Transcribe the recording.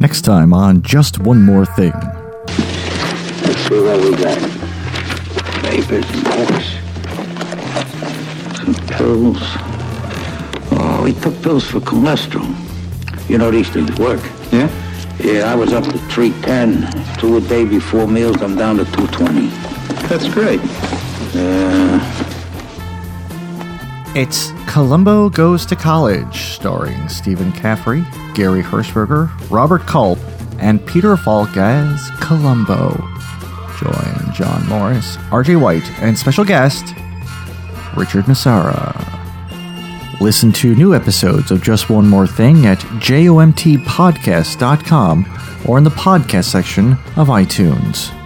next time on Just One More Thing. Let's see what we got. Papers and books. Some pills. Oh, he took pills for cholesterol. You know, these things work. Yeah? Yeah, I was up to 310. Two a day before meals, I'm down to 220. That's great. Yeah. It's Columbo Goes to College, starring Stephen Caffrey, Gary Hershberger, Robert Culp, and Peter Falk as Columbo. Join John Morris, RJ White, and special guest, Richard Massara. Listen to new episodes of Just One More Thing at jomtpodcast.com or in the podcast section of iTunes.